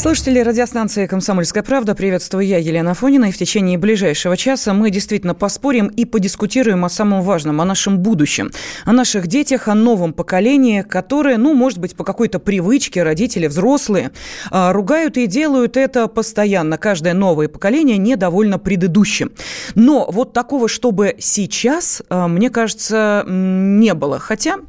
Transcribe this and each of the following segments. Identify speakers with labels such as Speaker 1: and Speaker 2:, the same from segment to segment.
Speaker 1: Слушатели радиостанции «Комсомольская правда», приветствую я, Елена Фонина, и в течение ближайшего часа мы действительно поспорим и подискутируем о самом важном, о нашем будущем, о наших детях, о новом поколении, которое, ну, может быть, по какой-то привычке родители, взрослые, а, ругают и делают это постоянно. Каждое новое поколение недовольно предыдущим. Но вот такого, чтобы сейчас, а, мне кажется, не было. Хотя,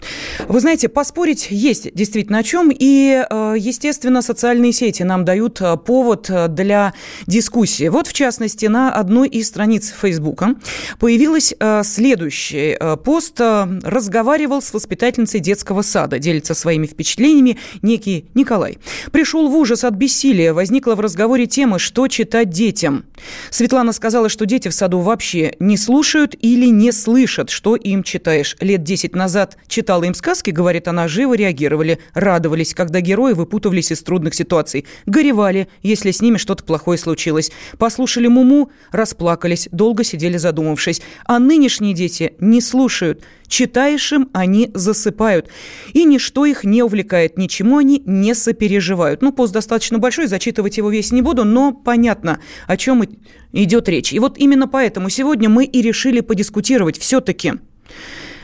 Speaker 1: вы знаете, поспорить есть действительно о чем, и, а, естественно, социальные сети нам нам дают э, повод э, для дискуссии. Вот, в частности, на одной из страниц Фейсбука появилась э, следующий пост. Разговаривал с воспитательницей детского сада. Делится своими впечатлениями некий Николай. Пришел в ужас от бессилия. Возникла в разговоре тема, что читать детям. Светлана сказала, что дети в саду вообще не слушают или не слышат, что им читаешь. Лет 10 назад читала им сказки, говорит она, живо реагировали, радовались, когда герои выпутывались из трудных ситуаций горевали, если с ними что-то плохое случилось. Послушали Муму, расплакались, долго сидели задумавшись. А нынешние дети не слушают. Читаешь им, они засыпают. И ничто их не увлекает, ничему они не сопереживают. Ну, пост достаточно большой, зачитывать его весь не буду, но понятно, о чем идет речь. И вот именно поэтому сегодня мы и решили подискутировать все-таки.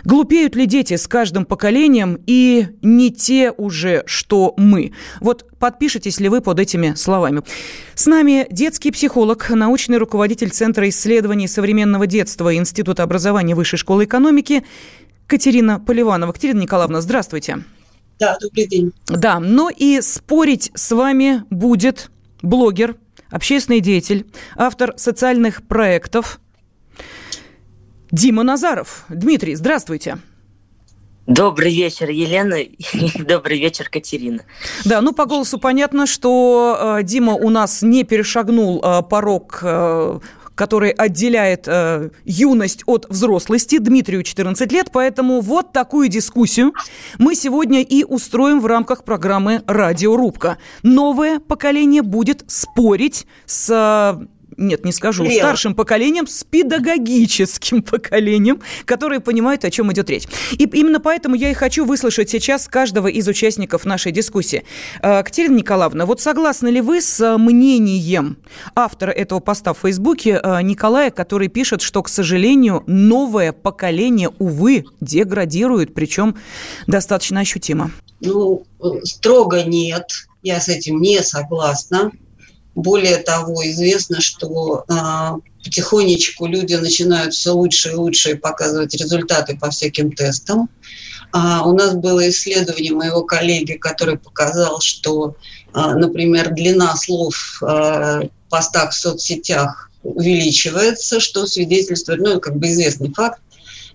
Speaker 1: Глупеют ли дети с каждым поколением и не те уже, что мы? Вот подпишитесь ли вы под этими словами? С нами детский психолог, научный руководитель Центра исследований современного детства Института образования Высшей школы экономики Катерина Поливанова. Катерина Николаевна, здравствуйте.
Speaker 2: Да, добрый день.
Speaker 1: Да, но и спорить с вами будет блогер, общественный деятель, автор социальных проектов – Дима Назаров. Дмитрий, здравствуйте.
Speaker 3: Добрый вечер, Елена, и добрый вечер, Катерина.
Speaker 1: Да, ну по голосу понятно, что э, Дима у нас не перешагнул э, порог э, который отделяет э, юность от взрослости. Дмитрию 14 лет, поэтому вот такую дискуссию мы сегодня и устроим в рамках программы «Радиорубка». Новое поколение будет спорить с нет, не скажу, Лео. старшим поколением, с педагогическим поколением, которые понимают, о чем идет речь. И именно поэтому я и хочу выслушать сейчас каждого из участников нашей дискуссии. Э, Катерина Николаевна, вот согласны ли вы с мнением автора этого поста в Фейсбуке э, Николая, который пишет, что, к сожалению, новое поколение, увы, деградирует, причем достаточно ощутимо?
Speaker 2: Ну, строго нет, я с этим не согласна. Более того, известно, что а, потихонечку люди начинают все лучше и лучше показывать результаты по всяким тестам. А, у нас было исследование моего коллеги, который показал, что, а, например, длина слов в постах в соцсетях увеличивается, что свидетельствует, ну, как бы известный факт.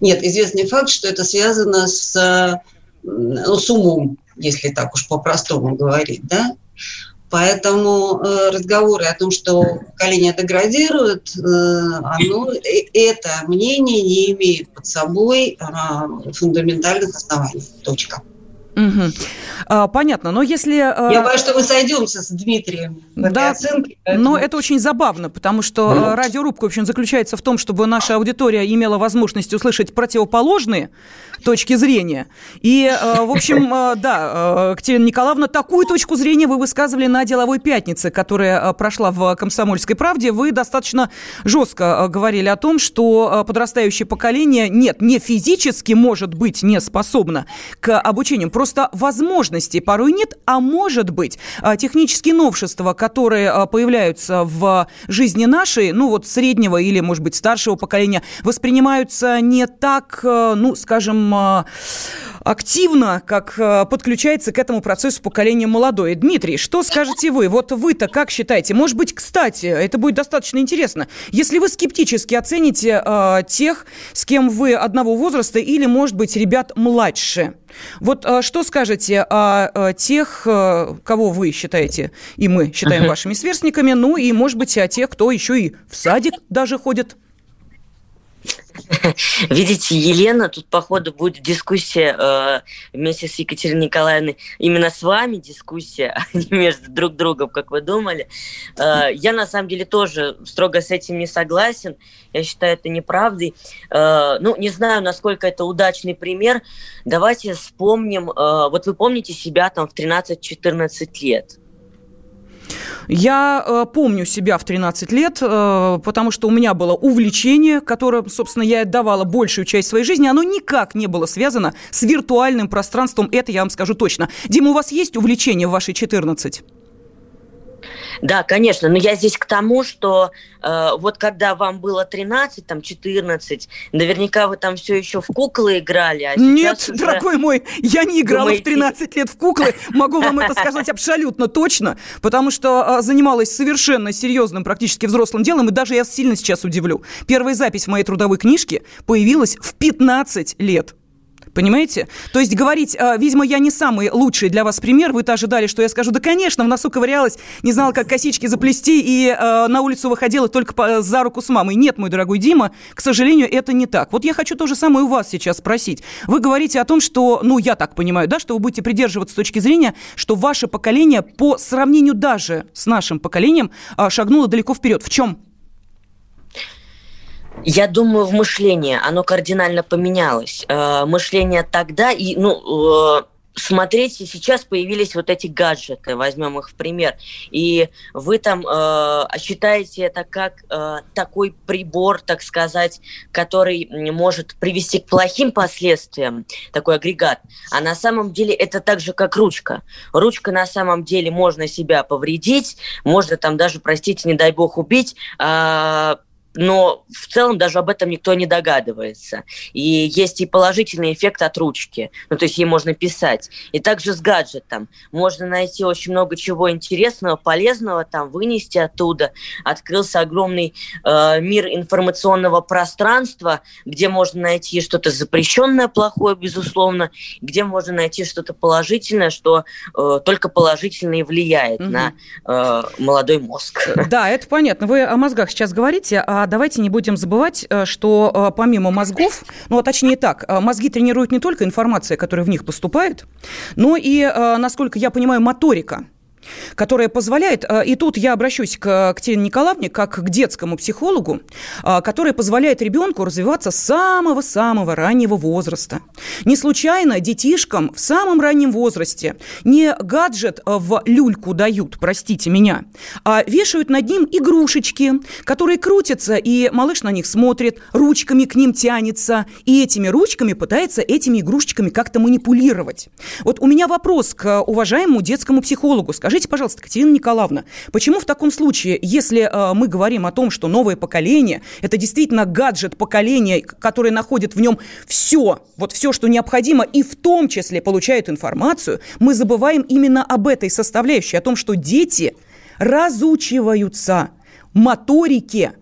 Speaker 2: Нет, известный факт, что это связано с, ну, с умом, если так уж по-простому говорить, да. Поэтому э, разговоры о том, что поколение деградирует, э, оно, это мнение не имеет под собой э, фундаментальных оснований. Точка.
Speaker 1: Угу. А, понятно, но если...
Speaker 2: А, Я боюсь, что мы сойдемся с Дмитрием в
Speaker 1: да, этой оценке. Поэтому... Но это очень забавно, потому что mm. радиорубка, в общем, заключается в том, чтобы наша аудитория имела возможность услышать противоположные точки зрения. И, в общем, да, Катерина Николаевна, такую точку зрения вы высказывали на деловой пятнице, которая прошла в «Комсомольской правде». Вы достаточно жестко говорили о том, что подрастающее поколение, нет, не физически, может быть, не способно к обучению, Просто возможностей порой нет, а может быть, а, технические новшества, которые а, появляются в жизни нашей, ну вот среднего или, может быть, старшего поколения, воспринимаются не так, а, ну, скажем, активно, как подключается к этому процессу поколение молодое. Дмитрий, что скажете вы? Вот вы-то как считаете? Может быть, кстати, это будет достаточно интересно, если вы скептически оцените э, тех, с кем вы одного возраста или, может быть, ребят младше – Вот а, что скажете о, о тех, э, кого вы считаете, и мы считаем вашими сверстниками, ну и, может быть, о тех, кто еще и в садик даже ходит?
Speaker 3: Видите, Елена, тут, походу, будет дискуссия э, вместе с Екатериной Николаевной. Именно с вами дискуссия, а не между друг другом, как вы думали. Э, я, на самом деле, тоже строго с этим не согласен. Я считаю это неправдой. Э, ну, не знаю, насколько это удачный пример. Давайте вспомним. Э, вот вы помните себя там в 13-14 лет.
Speaker 1: Я э, помню себя в 13 лет, э, потому что у меня было увлечение, которое, собственно, я отдавала большую часть своей жизни. Оно никак не было связано с виртуальным пространством. Это я вам скажу точно. Дима, у вас есть увлечение в вашей 14?
Speaker 3: Да, конечно, но я здесь к тому, что э, вот когда вам было 13, там 14, наверняка вы там все еще в куклы играли, а
Speaker 1: Нет, уже... дорогой мой, я не играла Думаете... в 13 лет в куклы, могу вам это сказать абсолютно точно, потому что э, занималась совершенно серьезным, практически взрослым делом, и даже я сильно сейчас удивлю. Первая запись в моей трудовой книжке появилась в 15 лет. Понимаете? То есть говорить, э, видимо, я не самый лучший для вас пример, вы-то ожидали, что я скажу, да, конечно, в носу ковырялась, не знала, как косички заплести, и э, на улицу выходила только по, за руку с мамой. Нет, мой дорогой Дима, к сожалению, это не так. Вот я хочу то же самое у вас сейчас спросить. Вы говорите о том, что, ну, я так понимаю, да, что вы будете придерживаться точки зрения, что ваше поколение по сравнению даже с нашим поколением э, шагнуло далеко вперед. В чем?
Speaker 3: Я думаю, в мышлении оно кардинально поменялось. Э, мышление тогда и, ну, э, смотрите, сейчас появились вот эти гаджеты, возьмем их в пример, и вы там э, считаете это как э, такой прибор, так сказать, который может привести к плохим последствиям, такой агрегат, а на самом деле это так же, как ручка. Ручка на самом деле можно себя повредить, можно там даже, простите, не дай бог, убить, э, но в целом даже об этом никто не догадывается. И есть и положительный эффект от ручки, ну то есть ей можно писать. И также с гаджетом можно найти очень много чего интересного, полезного там вынести оттуда. Открылся огромный э, мир информационного пространства, где можно найти что-то запрещенное, плохое, безусловно, где можно найти что-то положительное, что э, только положительно и влияет угу. на э, молодой мозг.
Speaker 1: Да, это понятно. Вы о мозгах сейчас говорите, а а давайте не будем забывать, э, что э, помимо мозгов, ну, а точнее так, э, мозги тренируют не только информация, которая в них поступает, но и, насколько я понимаю, моторика которая позволяет, э, и тут я обращусь к, к Николаевне, как к детскому психологу, э, которая позволяет ребенку развиваться с самого-самого раннего возраста. Не случайно детишкам в самом раннем возрасте не гаджет в люльку дают, простите меня, а вешают над ним игрушечки, которые крутятся, и малыш на них смотрит, ручками к ним тянется, и этими ручками пытается этими игрушечками как-то манипулировать. Вот у меня вопрос к уважаемому детскому психологу. Скажите, Скажите, пожалуйста, Катерина Николаевна, почему в таком случае, если э, мы говорим о том, что новое поколение – это действительно гаджет поколения, которое находит в нем все, вот все, что необходимо, и в том числе получает информацию, мы забываем именно об этой составляющей, о том, что дети разучиваются моторике,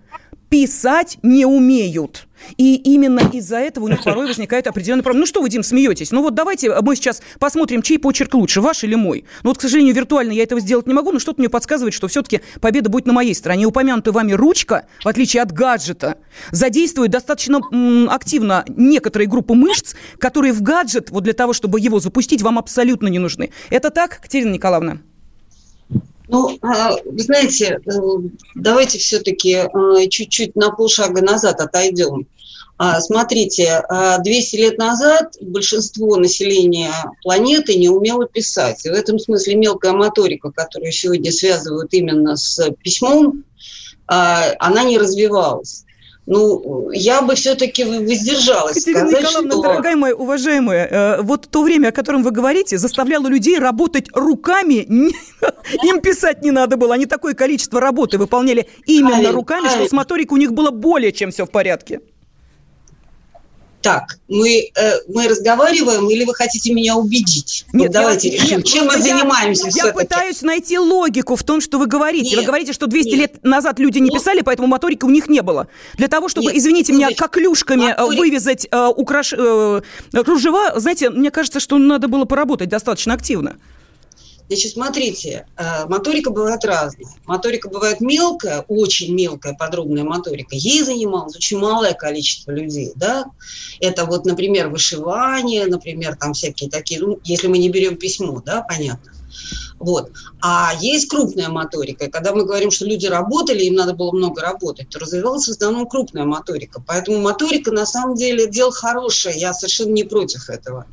Speaker 1: писать не умеют – и именно из-за этого у них порой возникает определенный проблема. Ну что вы, Дим, смеетесь? Ну вот давайте мы сейчас посмотрим, чей почерк лучше, ваш или мой. Ну вот, к сожалению, виртуально я этого сделать не могу, но что-то мне подсказывает, что все-таки победа будет на моей стороне. Упомянутая вами ручка, в отличие от гаджета, задействует достаточно активно некоторые группы мышц, которые в гаджет, вот для того, чтобы его запустить, вам абсолютно не нужны. Это так, Катерина Николаевна?
Speaker 2: Ну, а, вы знаете, э, давайте все-таки э, чуть-чуть на полшага назад отойдем. А, смотрите, 200 а, лет назад большинство населения планеты не умело писать. И в этом смысле мелкая моторика, которую сегодня связывают именно с письмом, она не развивалась. Ну, я бы все-таки воздержалась
Speaker 1: Катерина сказать, Николаевна, что... дорогая моя, уважаемая, э, вот то время, о котором вы говорите, заставляло людей работать руками, им писать не надо было, они такое количество работы выполняли именно руками, что с моторикой у них было более чем все в порядке.
Speaker 2: Так, мы, э, мы разговариваем или вы хотите меня убедить?
Speaker 1: Нет, вот давайте
Speaker 2: я, решим, нет, чем мы я, занимаемся
Speaker 1: Я пытаюсь найти логику в том, что вы говорите. Нет, вы говорите, что 200 нет. лет назад люди не ну, писали, поэтому моторики у них не было. Для того, чтобы, нет, извините ну, меня, коклюшками э, моторик... вывязать э, украш... э, кружева, знаете, мне кажется, что надо было поработать достаточно активно.
Speaker 2: Значит, смотрите, э, моторика бывает разная. Моторика бывает мелкая, очень мелкая подробная моторика. Ей занималось очень малое количество людей, да. Это вот, например, вышивание, например, там всякие такие, ну, если мы не берем письмо, да, понятно. Вот. А есть крупная моторика. И когда мы говорим, что люди работали, им надо было много работать, то развивалась в основном крупная моторика. Поэтому моторика на самом деле дело хорошее. Я совершенно не против этого.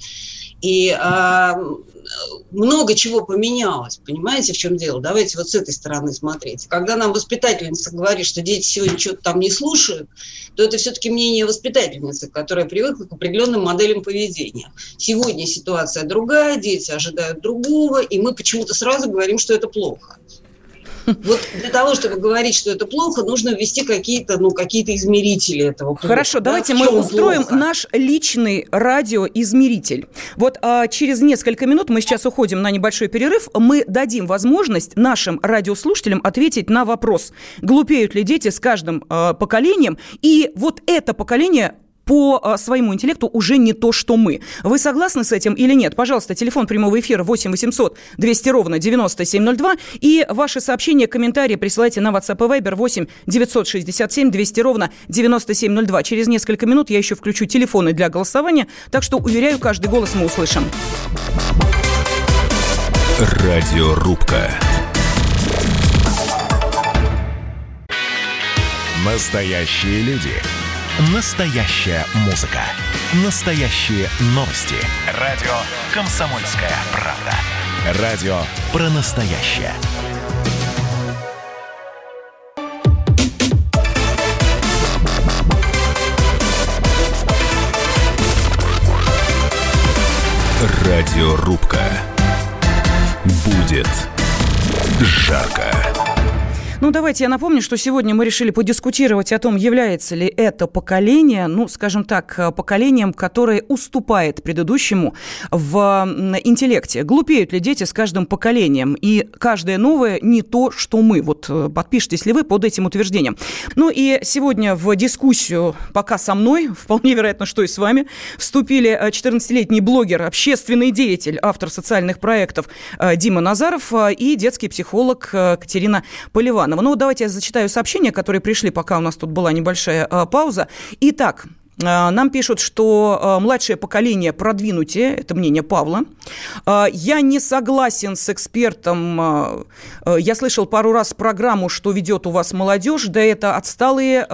Speaker 2: И э, много чего поменялось, понимаете, в чем дело? Давайте вот с этой стороны смотреть. Когда нам воспитательница говорит, что дети сегодня что-то там не слушают, то это все-таки мнение воспитательницы, которая привыкла к определенным моделям поведения. Сегодня ситуация другая, дети ожидают другого, и мы почему-то сразу говорим, что это плохо. Вот для того, чтобы говорить, что это плохо, нужно ввести какие-то, ну, какие-то измерители этого. Плохо,
Speaker 1: Хорошо, да? давайте мы устроим плохо? наш личный радиоизмеритель. Вот а, через несколько минут мы сейчас уходим на небольшой перерыв. Мы дадим возможность нашим радиослушателям ответить на вопрос, глупеют ли дети с каждым а, поколением. И вот это поколение по а, своему интеллекту уже не то, что мы. Вы согласны с этим или нет? Пожалуйста, телефон прямого эфира 8 800 200 ровно 9702 и ваши сообщения, комментарии присылайте на WhatsApp и Viber 8 967 200 ровно 9702. Через несколько минут я еще включу телефоны для голосования, так что, уверяю, каждый голос мы услышим.
Speaker 4: Радиорубка. Настоящие люди. Настоящая музыка. Настоящие новости. Радио «Комсомольская правда». Радио про настоящее. Радиорубка. Будет жарко.
Speaker 1: Ну, давайте я напомню, что сегодня мы решили подискутировать о том, является ли это поколение, ну, скажем так, э, поколением, которое уступает предыдущему в интеллекте. Глупеют ли дети с каждым поколением? И каждое новое не то, что мы. Вот э, подпишитесь ли вы под этим утверждением. Ну и сегодня в дискуссию пока со мной, вполне вероятно, что и с вами, вступили 14-летний э, блогер, общественный деятель, автор социальных проектов Дима Назаров и детский психолог Катерина Поливан. Романова. Ну, давайте я зачитаю сообщения, которые пришли, пока у нас тут была небольшая а, пауза. Итак, нам пишут, что а, младшее поколение продвинутее, это мнение Павла. А, я не согласен с экспертом. Я слышал пару раз программу, что ведет у вас молодежь. Да это отсталые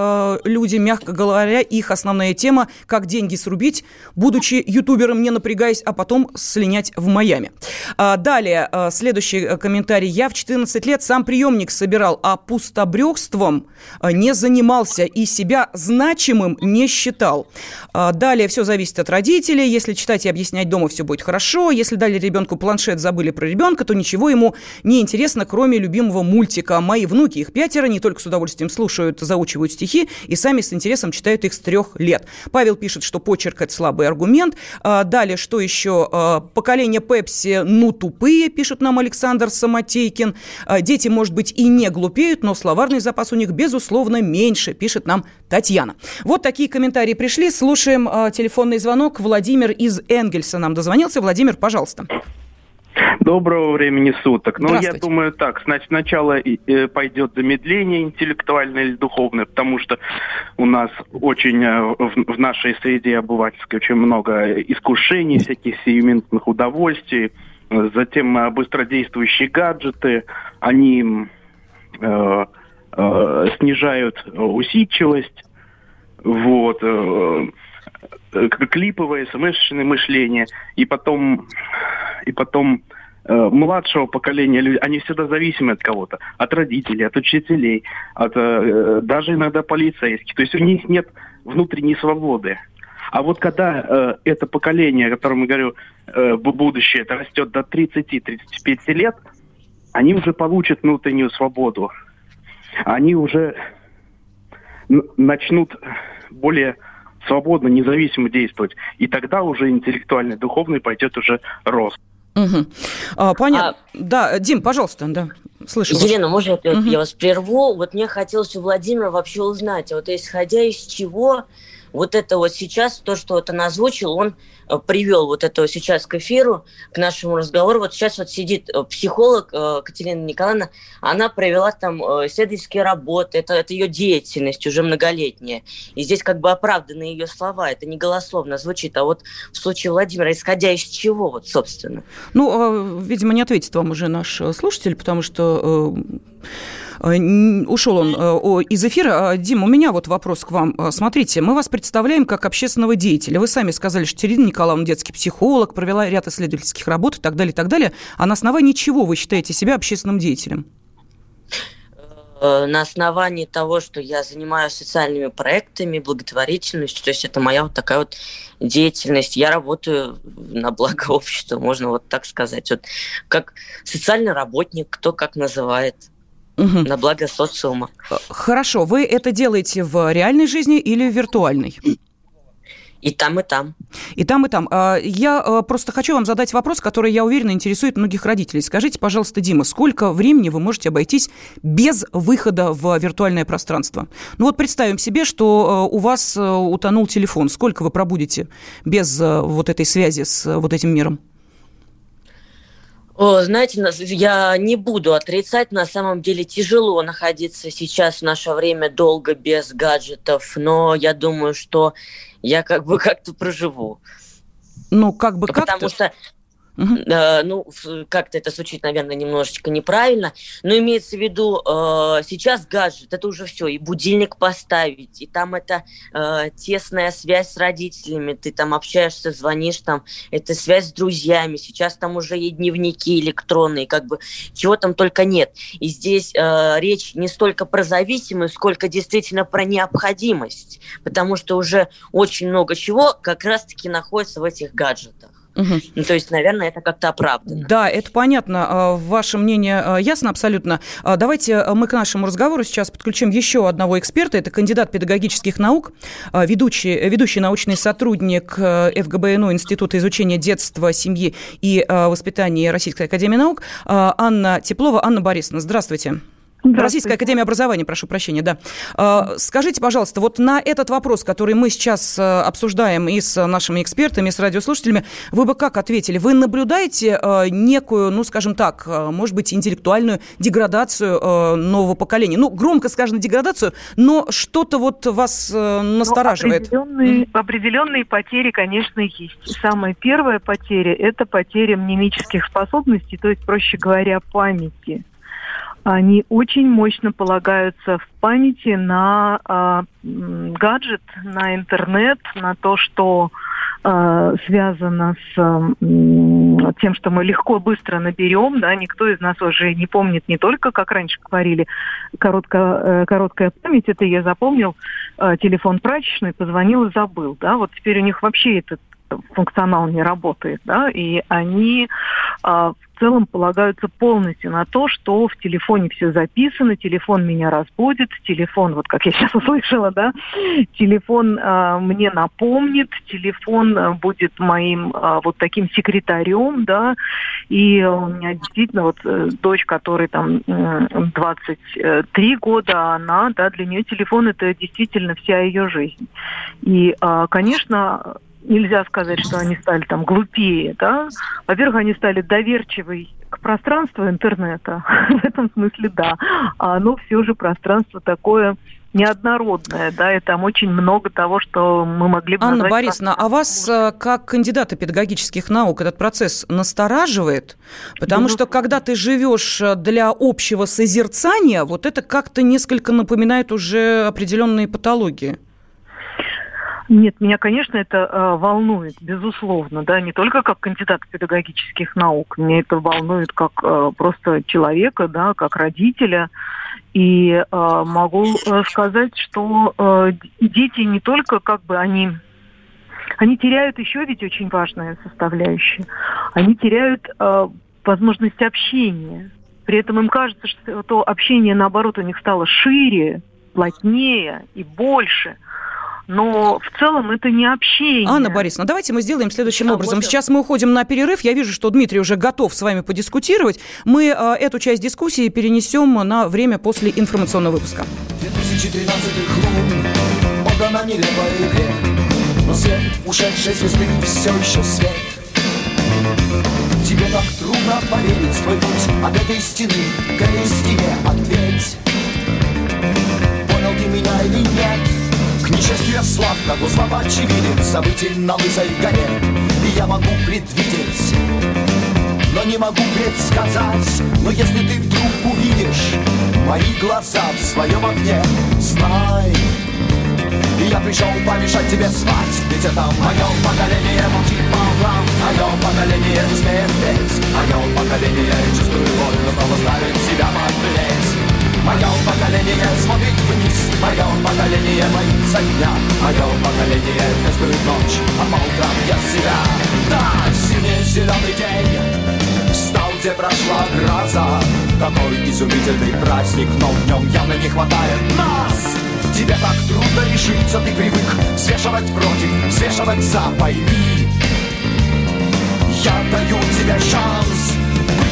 Speaker 1: люди, мягко говоря, их основная тема, как деньги срубить, будучи ютубером, не напрягаясь, а потом слинять в Майами. Далее, следующий комментарий. Я в 14 лет сам приемник собирал, а пустобрекством не занимался и себя значимым не считал читал. А, далее все зависит от родителей. Если читать и объяснять дома, все будет хорошо. Если дали ребенку планшет, забыли про ребенка, то ничего ему не интересно, кроме любимого мультика. Мои внуки, их пятеро, не только с удовольствием слушают, заучивают стихи и сами с интересом читают их с трех лет. Павел пишет, что почерк – это слабый аргумент. А, далее, что еще? А, поколение Пепси, ну, тупые, пишет нам Александр Самотейкин. Дети, может быть, и не глупеют, но словарный запас у них, безусловно, меньше, пишет нам Татьяна. Вот такие комментарии пришли. Слушаем э, телефонный звонок. Владимир из Энгельса нам дозвонился. Владимир, пожалуйста.
Speaker 5: Доброго времени суток. Ну, я думаю так, значит, сначала э, пойдет замедление интеллектуальное или духовное, потому что у нас очень э, в, нашей среде обывательской очень много искушений, всяких сиюминутных удовольствий. Затем э, быстродействующие гаджеты, они э, э, снижают усидчивость, вот, э, э, клиповое, смс-шное мышление, и потом, и потом э, младшего поколения, они всегда зависимы от кого-то, от родителей, от учителей, от даже иногда полицейских. То есть у них нет внутренней свободы. А вот когда э, это поколение, о котором я говорю, э, будущее, это растет до 30-35 лет, они уже получат внутреннюю свободу. Они уже начнут более свободно, независимо действовать. И тогда уже интеллектуальный, духовный пойдет уже рост.
Speaker 1: Угу. А, понятно. А... Да, Дим, пожалуйста, да. Слышу
Speaker 3: Елена, вас. можно я, угу. я вас прерву? Вот мне хотелось у Владимира вообще узнать, вот исходя из чего вот это вот сейчас, то, что вот он озвучил, он э, привел вот это вот сейчас к эфиру, к нашему разговору. Вот сейчас вот сидит э, психолог э, Катерина Николаевна, она провела там исследовательские работы, это, это ее деятельность уже многолетняя. И здесь как бы оправданы ее слова, это не голословно звучит. А вот в случае Владимира, исходя из чего вот, собственно?
Speaker 1: Ну, видимо, не ответит вам уже наш слушатель, потому что ушел он э, из эфира. А, Дим, у меня вот вопрос к вам. А, смотрите, мы вас представляем как общественного деятеля. Вы сами сказали, что Терина Николаевна детский психолог, провела ряд исследовательских работ и так далее, и так далее. А на основании чего вы считаете себя общественным деятелем?
Speaker 3: Э, на основании того, что я занимаюсь социальными проектами, благотворительностью, то есть это моя вот такая вот деятельность. Я работаю на благо общества, можно вот так сказать. Вот как социальный работник, кто как называет угу. на благо социума.
Speaker 1: Э, хорошо, вы это делаете в реальной жизни или в виртуальной?
Speaker 3: И там, и там.
Speaker 1: И там, и там. А, я э, просто хочу вам задать вопрос, который, я уверена, интересует многих родителей. Скажите, пожалуйста, Дима, сколько времени вы можете обойтись без выхода в виртуальное пространство? Ну вот представим себе, что э, у вас утонул телефон. Сколько вы пробудете без вот этой связи с вот этим миром?
Speaker 3: О, знаете, я не буду отрицать, на самом деле тяжело находиться сейчас в наше время долго без гаджетов, но я думаю, что я как бы как-то проживу.
Speaker 1: Ну, как бы как-то?
Speaker 3: Потому что Э, ну, как-то это звучит, наверное, немножечко неправильно, но имеется в виду, э, сейчас гаджет, это уже все, и будильник поставить, и там это э, тесная связь с родителями, ты там общаешься, звонишь, там, это связь с друзьями, сейчас там уже и дневники электронные, как бы, чего там только нет. И здесь речь не столько про зависимость, сколько действительно про необходимость, потому что уже очень много чего как раз-таки находится в этих гаджетах. Угу. Ну, то есть, наверное, это как-то оправдано.
Speaker 1: Да, это понятно. А, ваше мнение а, ясно абсолютно. А, давайте мы к нашему разговору сейчас подключим еще одного эксперта. Это кандидат педагогических наук, ведущий, ведущий научный сотрудник ФГБНУ Института изучения детства, семьи и воспитания Российской Академии Наук Анна Теплова. Анна Борисовна, здравствуйте. Российская Академия Образования, прошу прощения, да. А, скажите, пожалуйста, вот на этот вопрос, который мы сейчас э, обсуждаем и с нашими экспертами, и с радиослушателями, вы бы как ответили? Вы наблюдаете э, некую, ну, скажем так, э, может быть, интеллектуальную деградацию нового поколения? Ну, громко скажем, деградацию, но что-то вот вас настораживает.
Speaker 6: Ну, определенные, определенные потери, конечно, есть. Самая первая потеря – это потеря мнемических способностей, то есть, проще говоря, памяти они очень мощно полагаются в памяти на э, гаджет, на интернет, на то, что э, связано с э, тем, что мы легко, быстро наберем. Да, никто из нас уже не помнит не только, как раньше говорили, короткая, э, короткая память. Это я запомнил э, телефон прачечный, позвонил и забыл. Да, вот теперь у них вообще этот функционал не работает, да, и они а, в целом полагаются полностью на то, что в телефоне все записано, телефон меня разбудит, телефон, вот как я сейчас услышала, да, телефон а, мне напомнит, телефон а, будет моим а, вот таким секретарем, да, и у меня действительно вот э, дочь, которой там 23 года, она, да, для нее телефон это действительно вся ее жизнь. И, а, конечно, нельзя сказать, что они стали там глупее, да. Во-первых, они стали доверчивой к пространству интернета. В этом смысле да. А оно все же пространство такое неоднородное, да, и там очень много того, что мы могли бы
Speaker 1: Анна Борисовна, а вас, э, как кандидата педагогических наук, этот процесс настораживает? Потому что, когда ты живешь э, для общего созерцания, вот это как-то несколько напоминает уже определенные патологии.
Speaker 6: Нет, меня, конечно, это э, волнует, безусловно, да, не только как кандидат педагогических наук, меня это волнует как э, просто человека, да, как родителя. И э, могу э, сказать, что э, дети не только как бы они они теряют еще ведь очень важная составляющая. Они теряют э, возможность общения. При этом им кажется, что то общение, наоборот, у них стало шире, плотнее и больше – но в целом это не общение.
Speaker 7: Анна Борисовна, давайте мы сделаем следующим а, образом. Вот Сейчас мы уходим на перерыв. Я вижу, что Дмитрий уже готов с вами подискутировать. Мы э, эту часть дискуссии перенесем на время после информационного выпуска. 2013 лун, отдана нелепой игре, но свет ушедшей звезды все еще свет. Тебе так трудно поверить в твой путь от этой стены к этой стене ответь. Понял ты меня или нет? К несчастью я слаб, как у слова очевиден Событий на лысой горе И я могу предвидеть. Но не могу предсказать Но если ты вдруг увидишь Мои глаза в своем огне Знай, и я пришел помешать тебе спать. Ведь это мое поколение молчит по углам Мое поколение не смеет петь Мое поколение чувствует поколение смотрит вниз. Мое поколение боится дня Мое поколение чувствует ночь. А по утрам я себя. Да, синий зеленый день. Встал, где прошла гроза. Какой изумительный праздник Но в нем явно не хватает нас. Тебе так трудно решиться, ты привык Взвешивать против, взвешивать за, пойми Я даю тебе шанс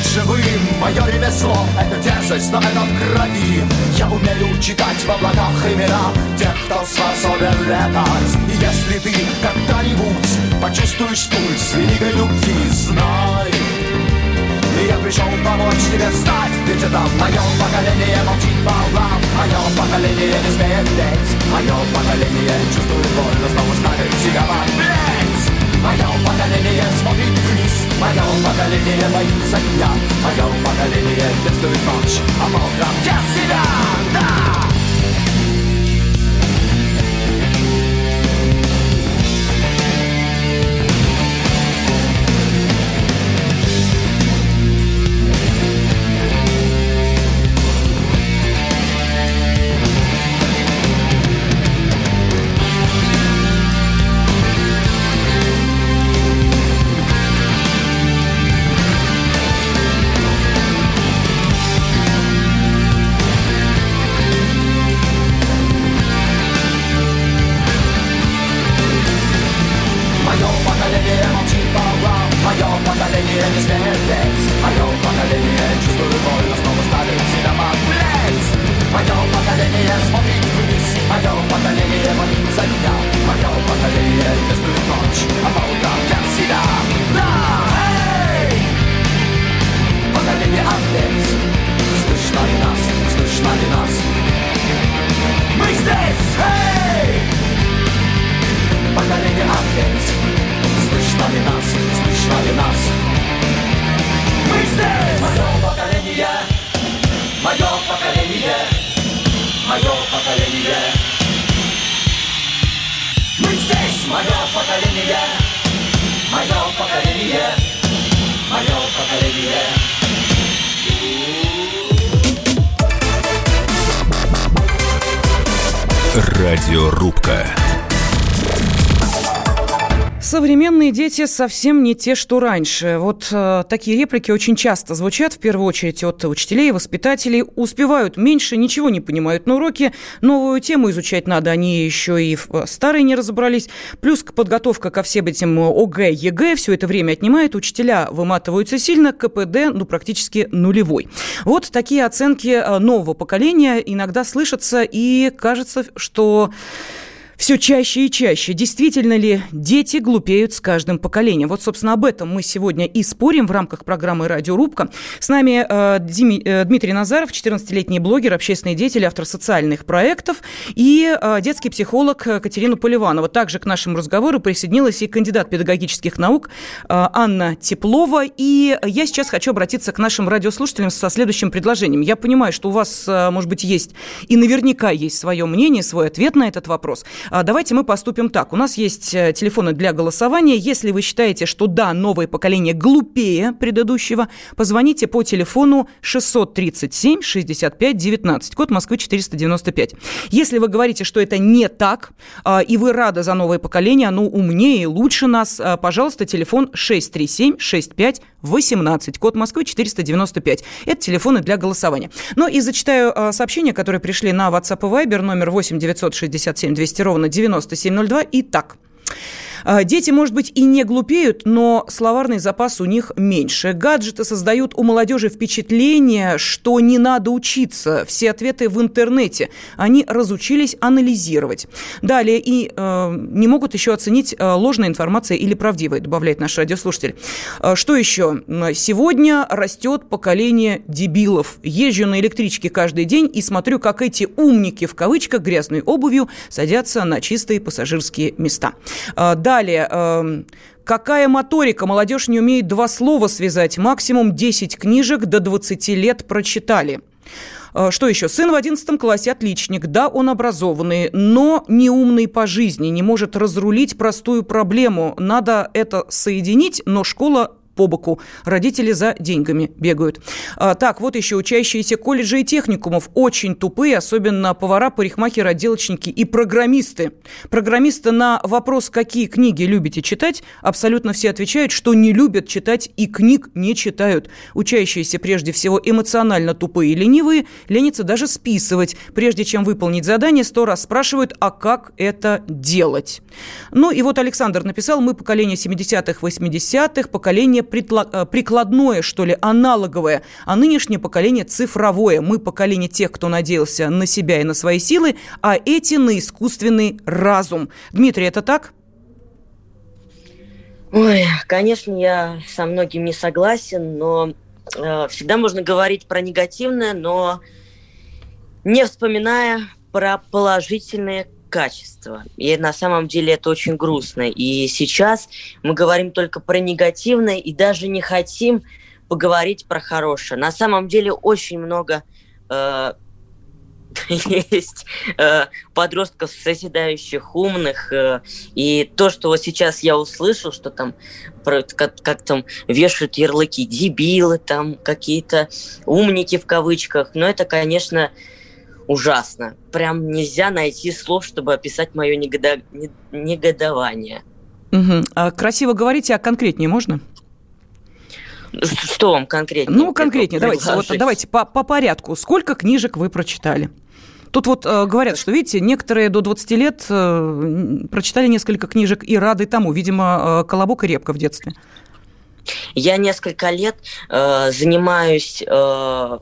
Speaker 7: быть живым. Мое ремесло — это дерзость, но это в крови. Я умею читать в облаках имена Тех, кто способен летать. И если ты когда-нибудь почувствуешь пульс великой любви Знай, я пришел помочь тебе встать. Ведь это мое поколение молчит по углам. Мое поколение не смеет петь Мое поколение чувствует боль, но снова ставит себя в ответ Мое поколение смотрит вниз Мое поколение боится дня Мое поколение чувствует ночь А по утрам я себя, да! Дети совсем не те, что раньше. Вот э, такие реплики очень часто звучат, в первую очередь от учителей воспитателей. Успевают меньше, ничего не понимают на уроке. Новую тему изучать надо, они еще и в э, старой не разобрались. Плюс подготовка ко всем этим ОГЭ, ЕГЭ все это время отнимает. Учителя выматываются сильно, КПД ну, практически нулевой. Вот такие оценки э, нового поколения иногда слышатся, и кажется, что все чаще и чаще. Действительно ли дети глупеют с каждым поколением? Вот, собственно, об этом мы сегодня и спорим в рамках программы «Радиорубка». С нами э, э, Дмитрий Назаров, 14-летний блогер, общественный деятель, автор социальных проектов, и э, детский психолог Катерина Поливанова. Также к нашему разговору присоединилась и кандидат педагогических наук Анна Теплова. И я сейчас хочу обратиться к нашим радиослушателям со следующим предложением. Я понимаю, что у вас, может быть, есть и наверняка есть свое мнение, свой ответ на этот вопрос. А, давайте мы поступим так. У нас есть э, телефоны для голосования. Если вы считаете, что да, новое поколение глупее предыдущего, позвоните по телефону 637 65 19, код Москвы 495. Если вы говорите, что это не так, а, и вы рады за новое поколение, оно умнее и лучше нас, а, пожалуйста, телефон 637 65
Speaker 1: 18, код Москвы 495. Это телефоны для голосования. Ну и зачитаю э, сообщения, которые пришли на WhatsApp и Viber, номер 8 967 200 ровно 9702. Итак, а, дети, может быть, и не глупеют, но словарный запас у них меньше. Гаджеты создают у молодежи впечатление, что не надо учиться. Все ответы в интернете. Они разучились анализировать. Далее и э, не могут еще оценить э, ложная информация или правдивая, добавляет наш радиослушатель. Э, что еще? Сегодня растет поколение дебилов. Езжу на электричке каждый день и смотрю, как эти умники в кавычках грязной обувью садятся на чистые пассажирские места. Э, Далее. Эм, какая моторика? Молодежь не умеет два слова связать. Максимум 10 книжек до 20 лет прочитали. Э, что еще? Сын в 11 классе отличник. Да, он образованный, но не умный по жизни, не может разрулить простую проблему. Надо это соединить, но школа по боку. Родители за деньгами бегают. А, так, вот еще учащиеся колледжей и техникумов очень тупые, особенно повара, парикмахеры, отделочники и программисты. Программисты на вопрос, какие книги любите читать, абсолютно все отвечают, что не любят читать и книг не читают. Учащиеся прежде всего эмоционально тупые и ленивые, ленятся даже списывать. Прежде чем выполнить задание, сто раз спрашивают, а как это делать? Ну и вот Александр написал, мы поколение 70-х, 80-х, поколение поколение э, прикладное, что ли, аналоговое, а нынешнее поколение цифровое. Мы поколение тех, кто надеялся на себя и на свои силы, а эти на искусственный разум. Дмитрий, это так?
Speaker 3: Ой, конечно, я со многим не согласен, но э, всегда можно говорить про негативное, но не вспоминая про положительные качество. И на самом деле это очень грустно. И сейчас мы говорим только про негативное и даже не хотим поговорить про хорошее. На самом деле очень много э, есть э, подростков соседающих умных э, и то что вот сейчас я услышал что там про, как, как там вешают ярлыки дебилы там какие-то умники в кавычках но это конечно ужасно. Прям нельзя найти слов, чтобы описать мое негодо... негодование.
Speaker 1: Угу. А красиво говорите, а конкретнее можно?
Speaker 3: Что вам конкретнее?
Speaker 1: Ну, конкретнее, давайте, вот, давайте по, по порядку. Сколько книжек вы прочитали? Тут вот э, говорят, что, видите, некоторые до 20 лет э, прочитали несколько книжек и рады тому. Видимо, э, колобок и репка в детстве.
Speaker 3: Я несколько лет э, занимаюсь э,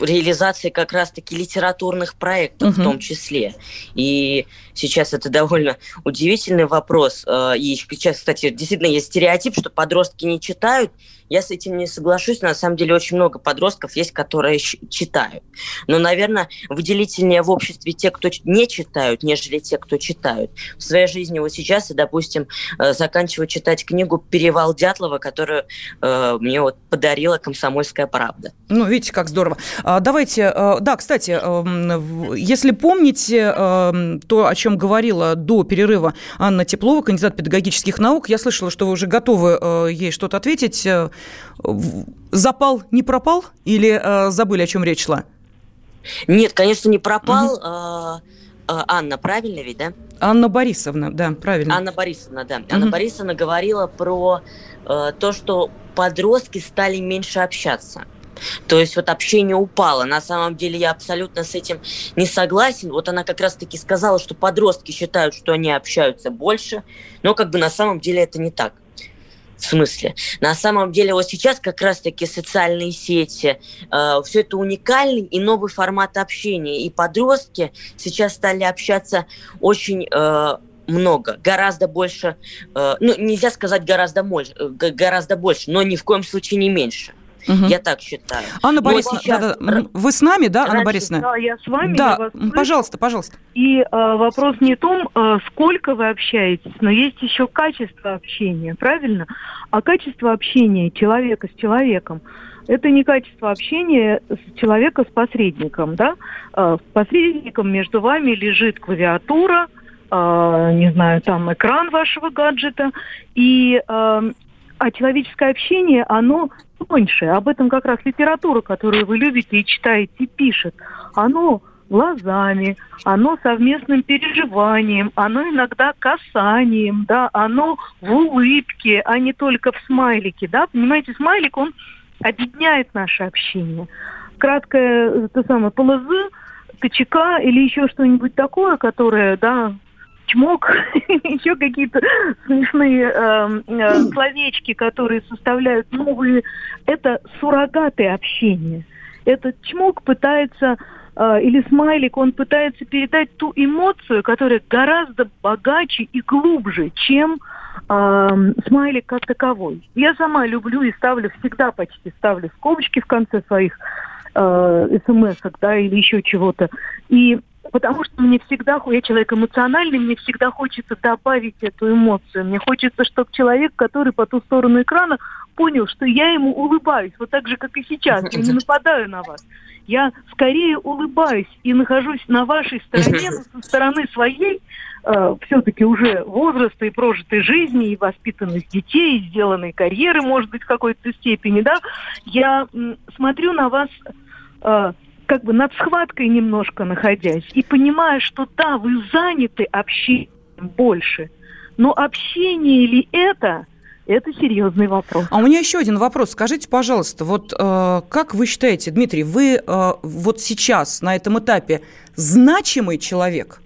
Speaker 3: реализации как раз-таки литературных проектов угу. в том числе. И сейчас это довольно удивительный вопрос. Э, и сейчас, кстати, действительно есть стереотип, что подростки не читают. Я с этим не соглашусь. На самом деле очень много подростков есть, которые читают. Но, наверное, выделительнее в обществе те, кто не читают, нежели те, кто читают. В своей жизни вот сейчас я, допустим, э, заканчиваю читать книгу «Перевал Дятлова», которую э, мне вот подарила «Комсомольская правда».
Speaker 1: Ну, видите, как здорово. А, давайте, э, да, кстати, э, если помните то, о чем говорила до перерыва Анна Теплова, кандидат педагогических наук, я слышала, что вы уже готовы ей что-то ответить запал не пропал или э, забыли, о чем речь шла?
Speaker 3: Нет, конечно, не пропал. Угу. Анна, правильно ведь, да?
Speaker 1: Анна Борисовна, да, правильно.
Speaker 3: Анна Борисовна, да. Угу. Анна Борисовна говорила про э, то, что подростки стали меньше общаться. То есть вот общение упало. На самом деле я абсолютно с этим не согласен. Вот она как раз-таки сказала, что подростки считают, что они общаются больше, но как бы на самом деле это не так. В смысле? На самом деле вот сейчас как раз-таки социальные сети, э, все это уникальный и новый формат общения. И подростки сейчас стали общаться очень э, много, гораздо больше, э, ну нельзя сказать гораздо больше, гораздо больше, но ни в коем случае не меньше. Угу. Я так считаю.
Speaker 1: Анна Борисовна, сейчас... да, да. вы с нами, да, Анна Борисовна?
Speaker 6: Да, я с вами.
Speaker 1: Да, я вас пожалуйста, пожалуйста.
Speaker 6: И э, вопрос не в том, э, сколько вы общаетесь, но есть еще качество общения, правильно? А качество общения человека с человеком это не качество общения с человека с посредником, да? Э, с посредником между вами лежит клавиатура, э, не знаю, там экран вашего гаджета, и э, а человеческое общение, оно тоньше. Об этом как раз литература, которую вы любите и читаете, пишет. Оно глазами, оно совместным переживанием, оно иногда касанием, да, оно в улыбке, а не только в смайлике, да, понимаете, смайлик, он объединяет наше общение. Краткое, то самое, ПЛЗ, ТЧК или еще что-нибудь такое, которое, да, чмок, еще какие-то смешные э, э, словечки, которые составляют новые. Это суррогаты общения. Этот чмок пытается э, или смайлик, он пытается передать ту эмоцию, которая гораздо богаче и глубже, чем э, смайлик как таковой. Я сама люблю и ставлю, всегда почти ставлю скобочки в конце своих э, смс да, или еще чего-то. И потому что мне всегда, я человек эмоциональный, мне всегда хочется добавить эту эмоцию. Мне хочется, чтобы человек, который по ту сторону экрана, понял, что я ему улыбаюсь, вот так же, как и сейчас. Я не нападаю на вас. Я скорее улыбаюсь и нахожусь на вашей стороне, но со стороны своей, э, все-таки уже возраста и прожитой жизни, и воспитанных детей, и сделанной карьеры, может быть, в какой-то степени, да, я м, смотрю на вас э, как бы над схваткой немножко находясь и понимая, что да, вы заняты общением больше, но общение ли это, это серьезный вопрос.
Speaker 1: А у меня еще один вопрос. Скажите, пожалуйста, вот э, как вы считаете, Дмитрий, вы э, вот сейчас на этом этапе значимый человек?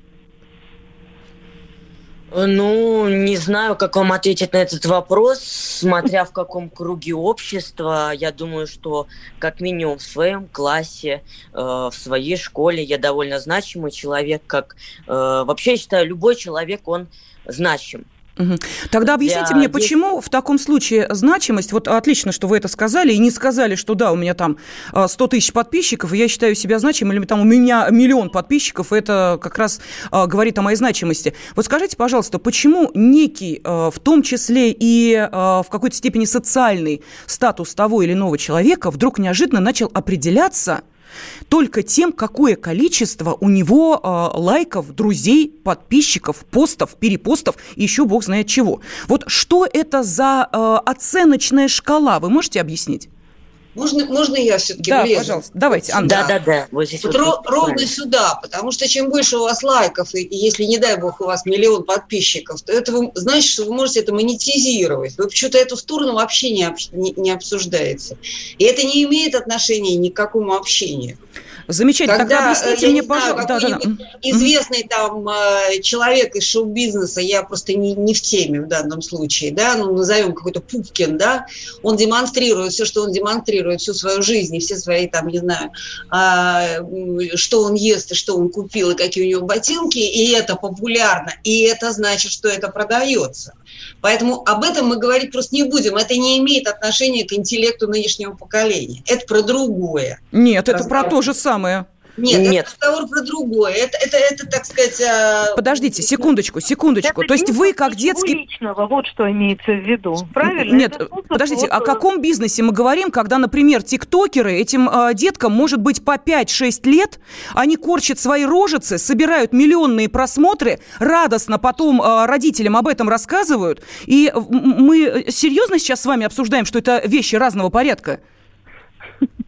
Speaker 3: Ну, не знаю, как вам ответить на этот вопрос, смотря в каком круге общества. Я думаю, что как минимум в своем классе, э, в своей школе я довольно значимый человек. Как э, вообще я считаю, любой человек он значим.
Speaker 1: Угу. Тогда объясните Для мне, почему в таком случае значимость, вот отлично, что вы это сказали, и не сказали, что да, у меня там 100 а, тысяч подписчиков, и я считаю себя значимым, или там у меня миллион подписчиков, и это как раз а, говорит о моей значимости. Вот скажите, пожалуйста, почему некий, а, в том числе и в какой-то степени социальный статус того или иного человека вдруг неожиданно начал определяться только тем, какое количество у него э, лайков, друзей, подписчиков, постов, перепостов и еще бог знает чего. Вот что это за э, оценочная шкала? Вы можете объяснить?
Speaker 2: Можно, можно я все-таки
Speaker 1: Да, влезу? пожалуйста, давайте,
Speaker 3: Анна. Да, да, да.
Speaker 2: Вот здесь вот вот ровно сюда, потому что чем больше у вас лайков, и, если, не дай бог, у вас миллион подписчиков, то это вы, значит, что вы можете это монетизировать. Вы почему-то эту сторону вообще не, не, не обсуждаете. И это не имеет отношения ни к какому общению.
Speaker 1: Замечательно. Когда, Тогда объясните мне, пожалуйста. Да, да, да.
Speaker 2: Известный там э, человек из шоу-бизнеса, я просто не, не в теме в данном случае, да, ну, назовем какой-то Пупкин, да, он демонстрирует все, что он демонстрирует всю свою жизнь и все свои там, не знаю, а, что он ест и что он купил и какие у него ботинки, и это популярно, и это значит, что это продается. Поэтому об этом мы говорить просто не будем. Это не имеет отношения к интеллекту нынешнего поколения. Это про другое.
Speaker 1: Нет, это про то же самое.
Speaker 2: Нет, Нет, это разговор про другое. Это, это, это так сказать... А,
Speaker 1: Подождите, секундочку, секундочку. Это То есть вы как детский...
Speaker 6: личного, вот что имеется в виду, правильно?
Speaker 1: Нет, подождите, вот... о каком бизнесе мы говорим, когда, например, тиктокеры, этим э, деткам может быть по 5-6 лет, они корчат свои рожицы, собирают миллионные просмотры, радостно потом э, родителям об этом рассказывают, и мы серьезно сейчас с вами обсуждаем, что это вещи разного порядка?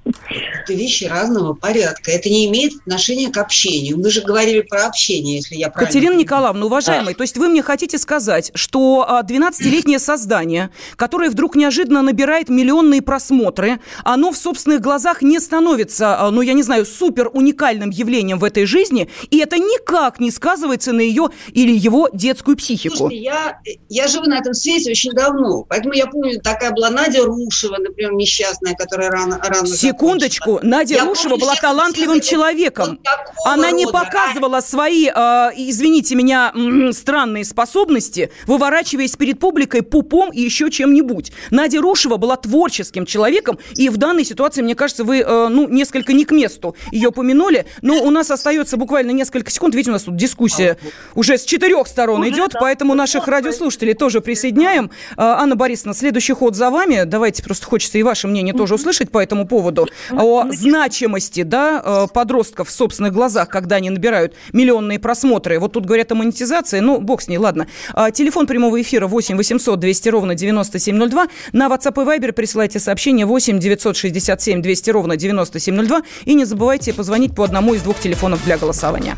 Speaker 2: Это вещи разного порядка. Это не имеет отношения к общению. Вы же говорили про общение, если я правильно
Speaker 1: Катерина понимаю. Николаевна, уважаемый, а. то есть вы мне хотите сказать, что 12-летнее а, создание, которое вдруг неожиданно набирает миллионные просмотры, оно в собственных глазах не становится, а, ну, я не знаю, супер уникальным явлением в этой жизни, и это никак не сказывается на ее или его детскую психику.
Speaker 2: Слушайте, я, я живу на этом свете очень давно, поэтому я помню, такая была Надя Рушева, например, несчастная, которая рано... рано
Speaker 1: Секундочку, Надя я Рушева была талантливым человеком. Она не показывала свои, э, извините меня, странные способности, выворачиваясь перед публикой пупом и еще чем-нибудь. Надя Рушева была творческим человеком, и в данной ситуации, мне кажется, вы, э, ну, несколько не к месту ее помянули, но у нас остается буквально несколько секунд, видите, у нас тут дискуссия уже с четырех сторон уже, идет, да, поэтому наших радиослушателей тоже присоединяем. Э, Анна Борисовна, следующий ход за вами. Давайте, просто хочется и ваше мнение тоже услышать по этому поводу. О значимости, да, э, подростков в собственных глазах, когда они набирают миллионные просмотры. Вот тут говорят о монетизации, ну, бог с ней, ладно. А, телефон прямого эфира 8 800 200 ровно 9702. На WhatsApp и Viber присылайте сообщение 8 967 200 ровно 9702. И не забывайте позвонить по одному из двух телефонов для голосования.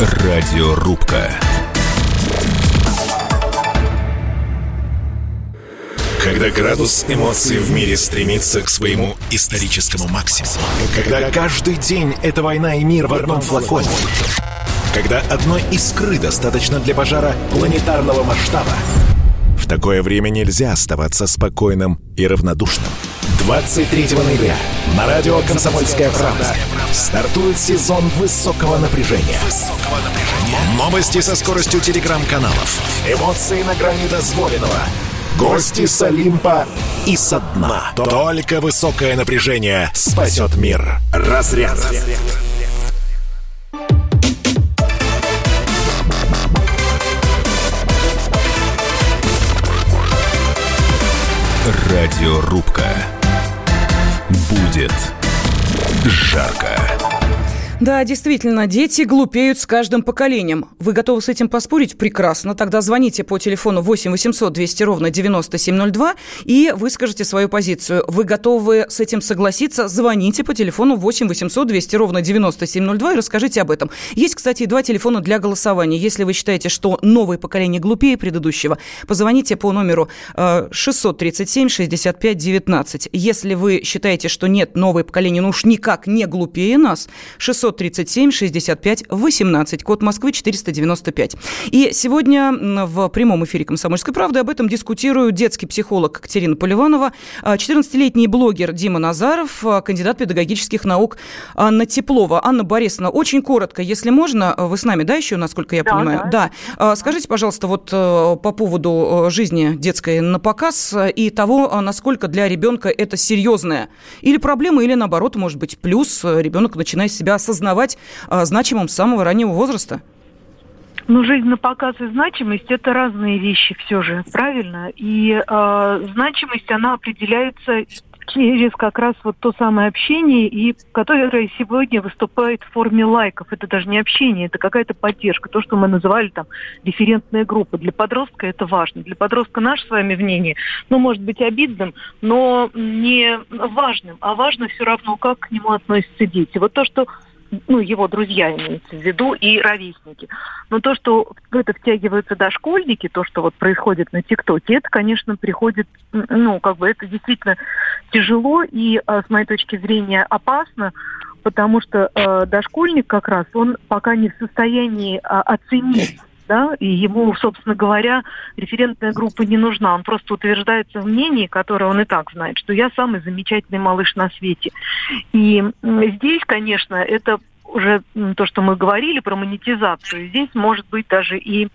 Speaker 4: Радиорубка. Когда градус эмоций в мире стремится к своему историческому максимуму. Когда каждый день — это война и мир в одном флаконе. Когда одной искры достаточно для пожара планетарного масштаба. В такое время нельзя оставаться спокойным и равнодушным. 23 ноября на радио «Комсомольская правда» стартует сезон высокого напряжения. Новости со скоростью телеграм-каналов. Эмоции на грани дозволенного. Гости с Олимпа и со дна. Только высокое напряжение спасет мир. Разряд. Радиорубка. Будет жарко.
Speaker 1: Да, действительно, дети глупеют с каждым поколением. Вы готовы с этим поспорить? Прекрасно. Тогда звоните по телефону 8 800 200 ровно 9702 и выскажите свою позицию. Вы готовы с этим согласиться? Звоните по телефону 8 800 200 ровно 9702 и расскажите об этом. Есть, кстати, два телефона для голосования. Если вы считаете, что новое поколение глупее предыдущего, позвоните по номеру 637 65 19. Если вы считаете, что нет, новое поколение ну уж никак не глупее нас, 600 937 65 18, код Москвы 495. И сегодня в прямом эфире «Комсомольской правды» об этом дискутируют детский психолог Катерина Поливанова, 14-летний блогер Дима Назаров, кандидат педагогических наук Анна Теплова. Анна Борисовна, очень коротко, если можно, вы с нами, да, еще, насколько я да, понимаю? Да. да. Скажите, пожалуйста, вот э, по поводу э, жизни детской на показ и того, насколько для ребенка это серьезная или проблема, или наоборот, может быть, плюс э, ребенок начинает себя осознавать осознавать а, значимым с самого раннего возраста?
Speaker 6: Ну, жизнь на показ и значимость – это разные вещи все же, правильно? И э, значимость, она определяется через как раз вот то самое общение, и которое сегодня выступает в форме лайков. Это даже не общение, это какая-то поддержка. То, что мы называли там референтная группа. Для подростка это важно. Для подростка наше с вами мнение, ну, может быть, обидным, но не важным. А важно все равно, как к нему относятся дети. Вот то, что ну, его друзья имеются в виду, и ровесники. Но то, что в это втягиваются дошкольники, то, что вот происходит на ТикТоке, это, конечно, приходит, ну, как бы это действительно тяжело и, а, с моей точки зрения, опасно, потому что э, дошкольник как раз, он пока не в состоянии э, оценить да, и ему, собственно говоря, референтная группа не нужна. Он просто утверждается в мнении, которое он и так знает, что я самый замечательный малыш на свете. И здесь, конечно, это уже то, что мы говорили про монетизацию, здесь может быть даже и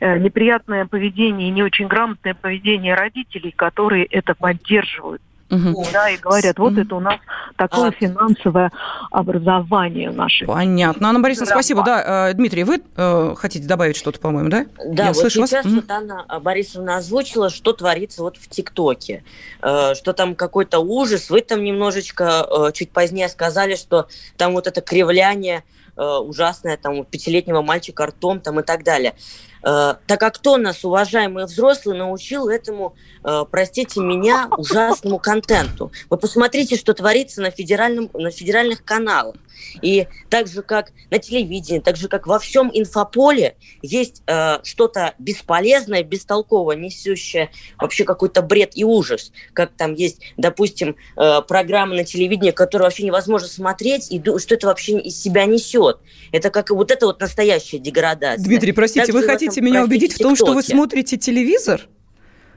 Speaker 6: э, неприятное поведение, не очень грамотное поведение родителей, которые это поддерживают. Угу. Да, и говорят, вот это у нас такое а... финансовое образование наше.
Speaker 1: Понятно. Анна Борисовна, спасибо. Да, э, Дмитрий, вы э, хотите добавить что-то, по-моему, да?
Speaker 3: Да, Я вот слышу сейчас вас. вот Анна Борисовна озвучила, что творится вот в ТикТоке, э, что там какой-то ужас. Вы там немножечко э, чуть позднее сказали, что там вот это кривляние э, ужасное, там у пятилетнего мальчика ртом там и так далее. Э, так как кто нас, уважаемые взрослые, научил этому, э, простите меня, ужасному контенту? Вы посмотрите, что творится на, федеральном, на федеральных каналах. И так же, как на телевидении, так же, как во всем инфополе, есть э, что-то бесполезное, бестолковое, несущее вообще какой-то бред и ужас. Как там есть, допустим, э, программа на телевидении, которую вообще невозможно смотреть, и что это вообще из себя несет. Это как вот это вот настоящая деградация.
Speaker 1: Дмитрий, простите, Также вы хотите меня убедить в том, что вы смотрите телевизор?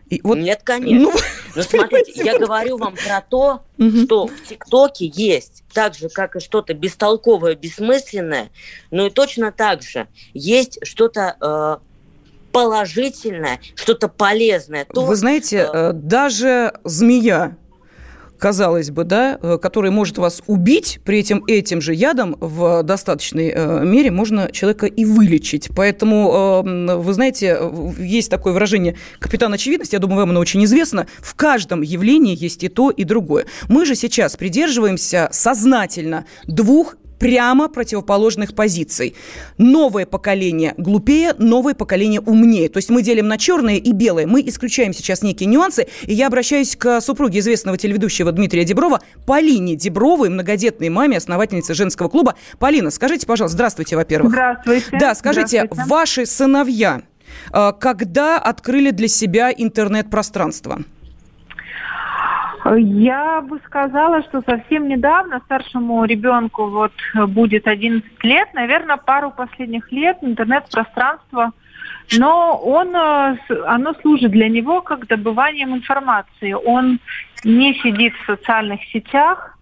Speaker 3: И вот, Нет, конечно. Ну, Но смотрите, я говорю вам про то, угу. что в ТикТоке есть так же, как и что-то бестолковое, бессмысленное, но и точно так же есть что-то э, положительное, что-то полезное.
Speaker 1: То, Вы знаете, э, даже змея казалось бы, да, э, который может вас убить, при этом этим же ядом в достаточной э, мере можно человека и вылечить. Поэтому, э, вы знаете, есть такое выражение «капитан очевидность», я думаю, вам оно очень известно, в каждом явлении есть и то, и другое. Мы же сейчас придерживаемся сознательно двух прямо противоположных позиций. Новое поколение глупее, новое поколение умнее. То есть мы делим на черное и белое. Мы исключаем сейчас некие нюансы. И я обращаюсь к супруге известного телеведущего Дмитрия Деброва, Полине Дебровой, многодетной маме, основательнице женского клуба. Полина, скажите, пожалуйста, здравствуйте, во-первых.
Speaker 8: Здравствуйте.
Speaker 1: Да, скажите, здравствуйте. ваши сыновья э, когда открыли для себя интернет-пространство?
Speaker 8: Я бы сказала, что совсем недавно старшему ребенку вот будет 11 лет, наверное, пару последних лет интернет-пространство, но он, э, оно служит для него как добыванием информации. Он не сидит в социальных сетях,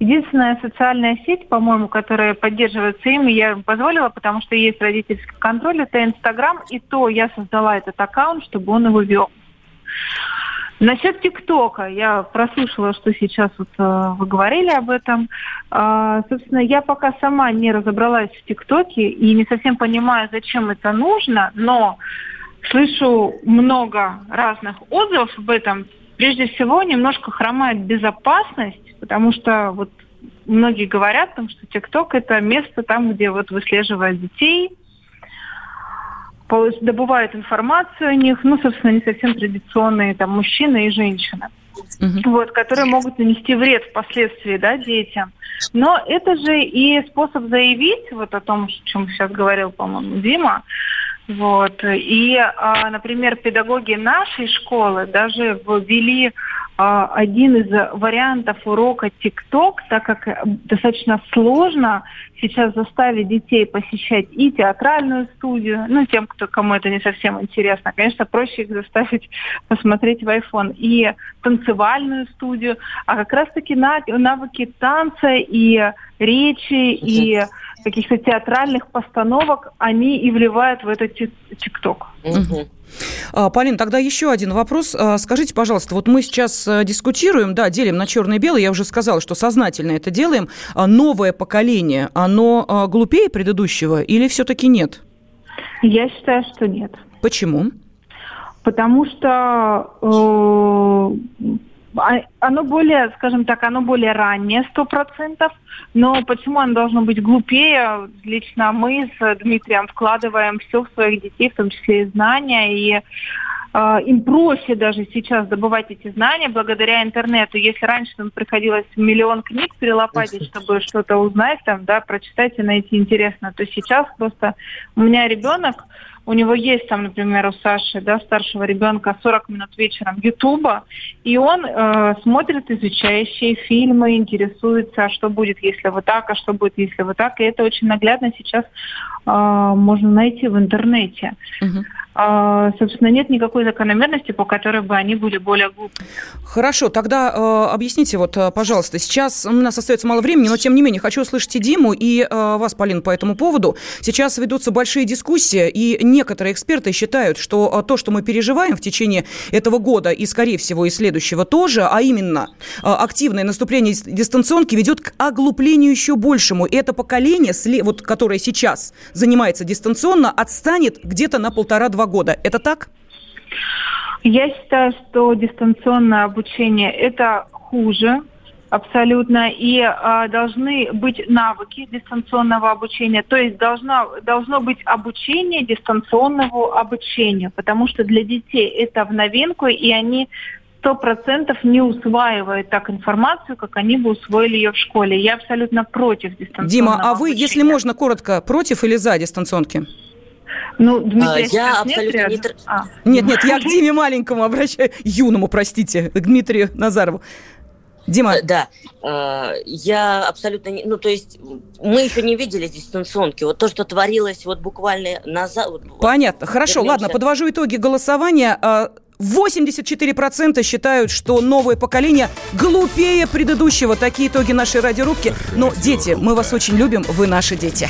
Speaker 8: Единственная социальная сеть, по-моему, которая поддерживается им, я им позволила, потому что есть родительский контроль, это Инстаграм, и то я создала этот аккаунт, чтобы он его вел. Насчет ТикТока, я прослушала, что сейчас вот э, вы говорили об этом. Э, собственно, я пока сама не разобралась в ТикТоке и не совсем понимаю, зачем это нужно, но слышу много разных отзывов об этом. Прежде всего, немножко хромает безопасность, потому что вот многие говорят, что ТикТок это место там, где вот выслеживают детей, добывают информацию о них, ну, собственно, не совсем традиционные там мужчины и женщины, uh-huh. вот, которые могут нанести вред впоследствии, да, детям. Но это же и способ заявить вот о том, о чем сейчас говорил, по-моему, Дима, вот. И, а, например, педагоги нашей школы даже ввели а, один из вариантов урока TikTok, так как достаточно сложно сейчас заставить детей посещать и театральную студию, ну, тем, кто, кому это не совсем интересно, конечно, проще их заставить посмотреть в iPhone, и танцевальную студию, а как раз-таки навыки танца и речи, и каких-то театральных постановок, они и вливают в этот ТикТок. Угу.
Speaker 1: Полин, тогда еще один вопрос. А, скажите, пожалуйста, вот мы сейчас э, дискутируем, да, делим на черное и белое, я уже сказала, что сознательно это делаем. А новое поколение, оно глупее предыдущего или все-таки нет?
Speaker 8: Я считаю, что нет.
Speaker 1: Почему?
Speaker 8: Потому что э, оно более, скажем так, оно более раннее, сто процентов. Но почему оно должно быть глупее? Лично мы с Дмитрием вкладываем все в своих детей, в том числе и знания, и э, им проще даже сейчас добывать эти знания благодаря интернету. Если раньше нам приходилось миллион книг перелопатить, чтобы что-то узнать, там, да, прочитать и найти интересно, то сейчас просто у меня ребенок, у него есть там, например, у Саши, да, старшего ребенка 40 минут вечером Ютуба, и он э, смотрит изучающие фильмы, интересуется, а что будет, если вот так, а что будет, если вот так. И это очень наглядно сейчас э, можно найти в интернете. Uh-huh. А, собственно, нет никакой закономерности, по которой бы они были более глупые.
Speaker 1: Хорошо, тогда э, объясните, вот, э, пожалуйста, сейчас у нас остается мало времени, но тем не менее хочу услышать и Диму, и э, вас, Полин, по этому поводу. Сейчас ведутся большие дискуссии, и некоторые эксперты считают, что э, то, что мы переживаем в течение этого года и, скорее всего, и следующего тоже, а именно э, активное наступление дистанционки ведет к оглуплению еще большему. И это поколение, вот, которое сейчас занимается дистанционно, отстанет где-то на полтора-два года. Это так?
Speaker 8: Я считаю, что дистанционное обучение это хуже, абсолютно, и э, должны быть навыки дистанционного обучения, то есть должно, должно быть обучение дистанционному обучению, потому что для детей это в новинку, и они сто процентов не усваивают так информацию, как они бы усвоили ее в школе. Я абсолютно против дистанционного
Speaker 1: Дима, а
Speaker 8: вы,
Speaker 1: обучения. если можно, коротко, против или за дистанционки?
Speaker 8: Ну, Дмитрий,
Speaker 3: а, я абсолютно
Speaker 8: нет,
Speaker 3: не...
Speaker 1: А. Нет, нет, я к Диме маленькому обращаюсь, юному, простите, к Дмитрию Назарову. Дима.
Speaker 3: Э, да, э, я абсолютно не... Ну, то есть мы еще не видели дистанционки. Вот то, что творилось вот буквально назад...
Speaker 1: Понятно. Хорошо, вернемся. ладно, подвожу итоги голосования. 84% считают, что новое поколение глупее предыдущего. Такие итоги нашей радиорубки. Но, дети, мы вас очень любим, вы наши дети.